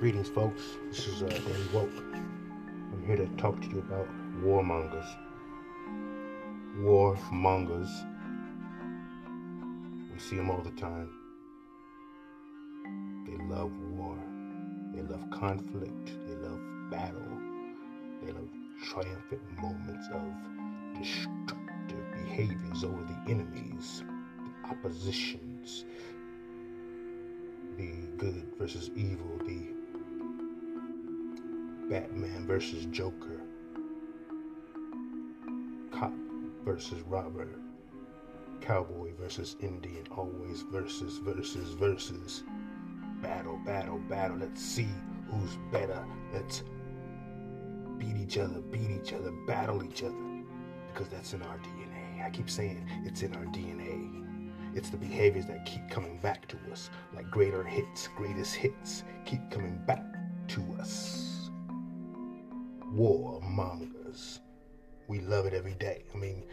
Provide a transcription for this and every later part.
Greetings, folks. This is uh, Danny Woke. I'm here to talk to you about warmongers. Warmongers. We see them all the time. They love war. They love conflict. They love battle. They love triumphant moments of destructive behaviors over the enemies, the oppositions, the good versus evil, the Batman versus Joker, cop versus robber, cowboy versus Indian, always versus, versus, versus. Battle, battle, battle. Let's see who's better. Let's beat each other, beat each other, battle each other. Because that's in our DNA. I keep saying it's in our DNA. It's the behaviors that keep coming back to us, like greater hits, greatest hits, keep coming back war among us. We love it every day. I mean,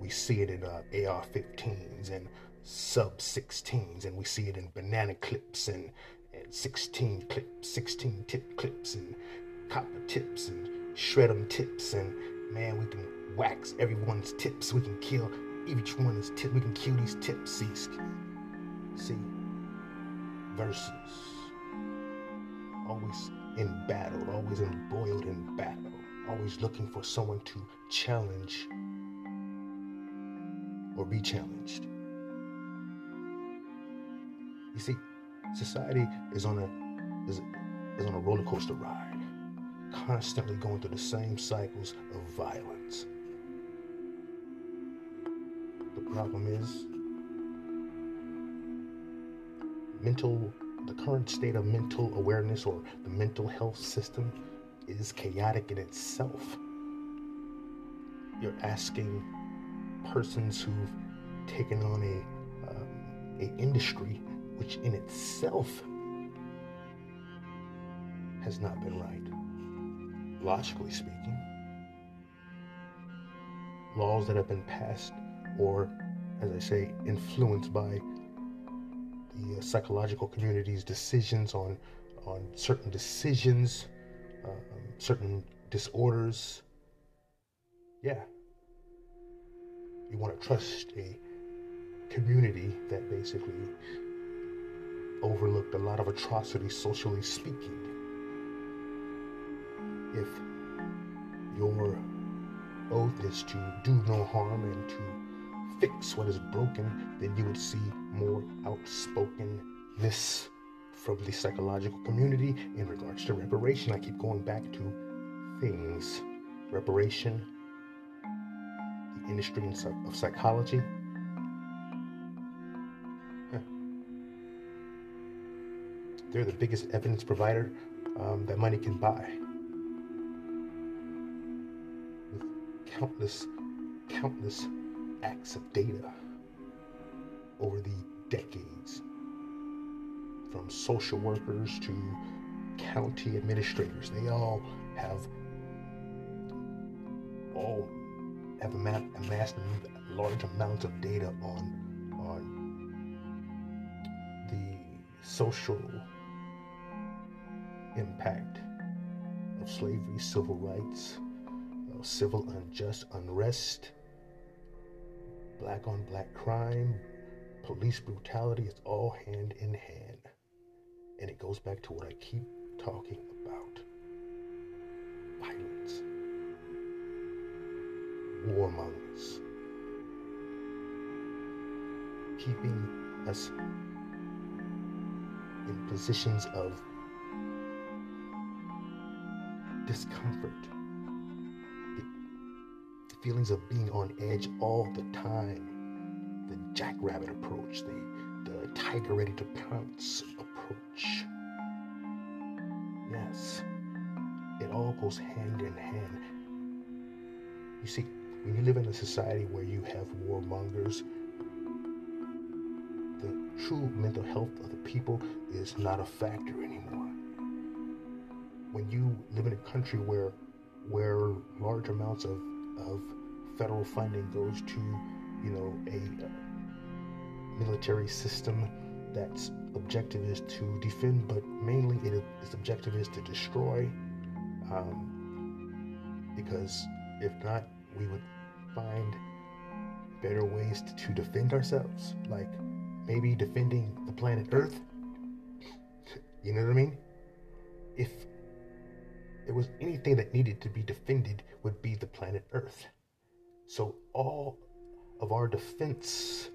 we see it in uh, AR 15s and sub 16s, and we see it in banana clips and, and 16 clips, 16 tip clips, and copper tips, and shred them tips. And man, we can wax everyone's tips. We can kill each one's tip. We can kill these tips. See, see, verses. Always in battle, always embroiled in battle, always looking for someone to challenge or be challenged. You see, society is on a is, is on a roller coaster ride, constantly going through the same cycles of violence. The problem is mental the current state of mental awareness or the mental health system is chaotic in itself. You're asking persons who've taken on a, um, a industry which in itself has not been right, logically speaking. Laws that have been passed or, as I say, influenced by the uh, psychological community's decisions on on certain decisions, um, certain disorders. Yeah, you want to trust a community that basically overlooked a lot of atrocities, socially speaking. If your oath is to do no harm and to fix what is broken, then you would see more outspokenness from the psychological community in regards to reparation. I keep going back to things reparation, the industry of psychology. They're the biggest evidence provider um, that money can buy. With countless, countless acts of data over the decades, from social workers to county administrators. They all have all have amassed large amounts of data on on the social impact of slavery, civil rights, civil unjust unrest, black on black crime, police brutality, it's all hand in hand. And it goes back to what I keep talking about. Violence, warmongers, keeping us in positions of discomfort feelings of being on edge all the time. The jackrabbit approach, the, the tiger ready to pounce approach. Yes, it all goes hand in hand. You see, when you live in a society where you have warmongers, the true mental health of the people is not a factor anymore. When you live in a country where where large amounts of of federal funding goes to, you know, a military system that's objective is to defend, but mainly it, its objective is to destroy. Um, because if not, we would find better ways to, to defend ourselves, like maybe defending the planet Earth. You know what I mean? If there was anything that needed to be defended, would be the planet Earth. So all of our defense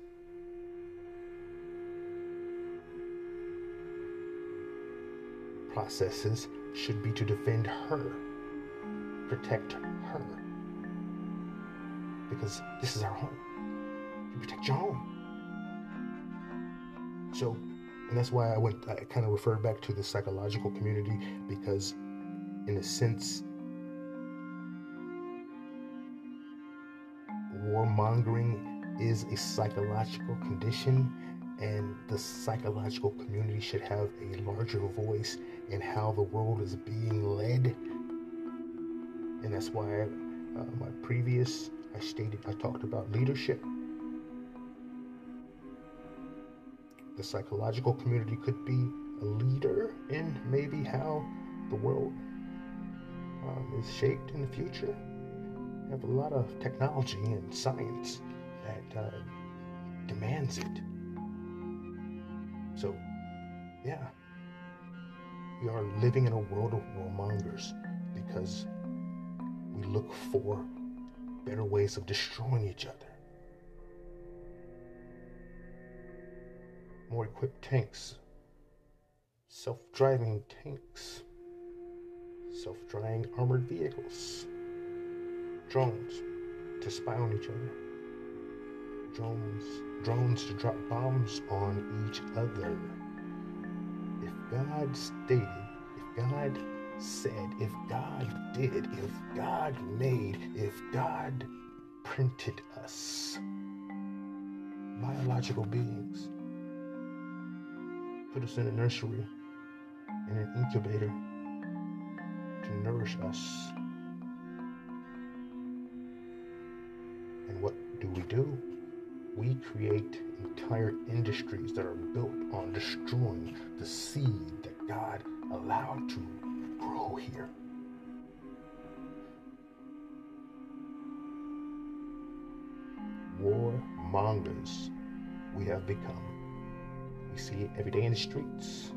processes should be to defend her, protect her. Because this is our home. You protect your home. So, and that's why I went, I kind of referred back to the psychological community because, in a sense, warmongering is a psychological condition and the psychological community should have a larger voice in how the world is being led. And that's why uh, my previous, I stated, I talked about leadership. The psychological community could be a leader in maybe how the world um, is shaped in the future. We have a lot of technology and science that uh, demands it. So, yeah, we are living in a world of warmongers because we look for better ways of destroying each other. More equipped tanks, self driving tanks, self driving armored vehicles, drones to spy on each other drones, drones to drop bombs on each other. If God stated, if God said, if God did, if God made, if God printed us, biological beings, put us in a nursery, in an incubator to nourish us. And what do we do? we create entire industries that are built on destroying the seed that God allowed to grow here. Warmongers we have become. We see it every day in the streets.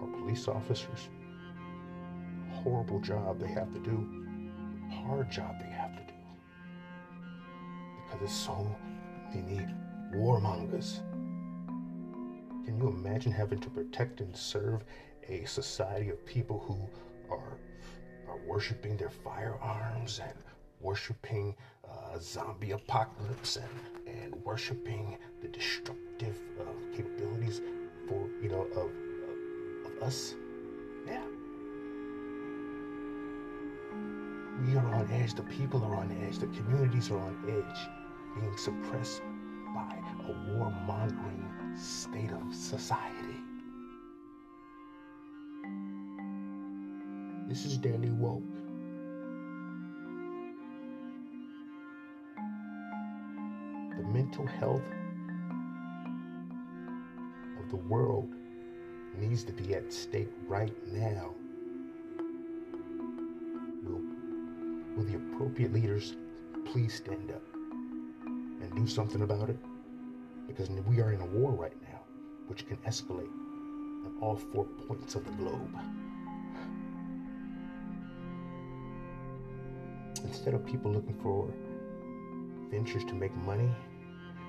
Our police officers, horrible job they have to do, hard job they there's so many warmongers. Can you imagine having to protect and serve a society of people who are are worshiping their firearms and worshiping uh, zombie apocalypse and, and worshiping the destructive uh, capabilities for you know of, of us? Yeah. We are on edge. The people are on edge. The communities are on edge being suppressed by a warmongering state of society. This is Daily Woke. The mental health of the world needs to be at stake right now. Will, will the appropriate leaders please stand up? And do something about it because we are in a war right now, which can escalate at all four points of the globe. Instead of people looking for ventures to make money,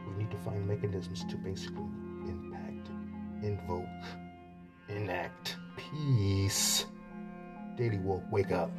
we need to find mechanisms to basically impact, invoke, enact peace. Daily Woke, wake up.